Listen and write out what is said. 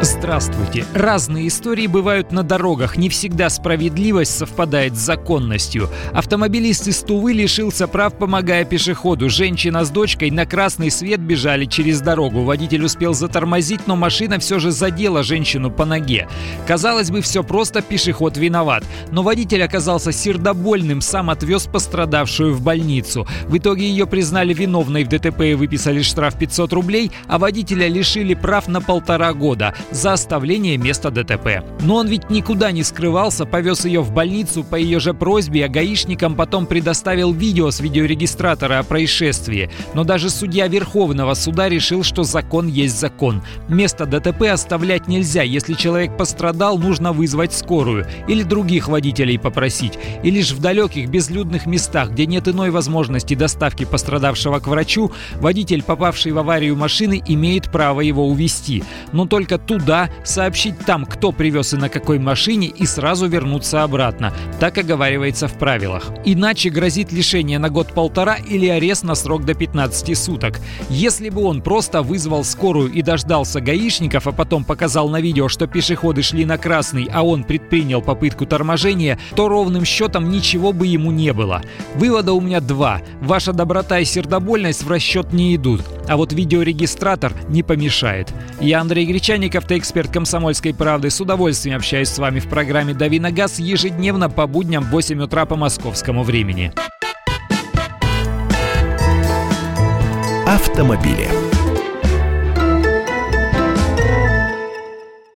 Здравствуйте. Разные истории бывают на дорогах. Не всегда справедливость совпадает с законностью. Автомобилист из Тувы лишился прав, помогая пешеходу. Женщина с дочкой на красный свет бежали через дорогу. Водитель успел затормозить, но машина все же задела женщину по ноге. Казалось бы, все просто, пешеход виноват. Но водитель оказался сердобольным, сам отвез пострадавшую в больницу. В итоге ее признали виновной в ДТП и выписали штраф 500 рублей, а водителя лишили прав на полтора года за оставление места ДТП. Но он ведь никуда не скрывался, повез ее в больницу по ее же просьбе, а гаишникам потом предоставил видео с видеорегистратора о происшествии. Но даже судья Верховного суда решил, что закон есть закон. Место ДТП оставлять нельзя. Если человек пострадал, нужно вызвать скорую или других водителей попросить. И лишь в далеких безлюдных местах, где нет иной возможности доставки пострадавшего к врачу, водитель, попавший в аварию машины, имеет право его увезти. Но только тут туда, сообщить там, кто привез и на какой машине, и сразу вернуться обратно. Так оговаривается в правилах. Иначе грозит лишение на год-полтора или арест на срок до 15 суток. Если бы он просто вызвал скорую и дождался гаишников, а потом показал на видео, что пешеходы шли на красный, а он предпринял попытку торможения, то ровным счетом ничего бы ему не было. Вывода у меня два. Ваша доброта и сердобольность в расчет не идут, а вот видеорегистратор не помешает. Я Андрей Гречаников, автоэксперт «Комсомольской правды». С удовольствием общаюсь с вами в программе «Дави на газ» ежедневно по будням в 8 утра по московскому времени. Автомобили.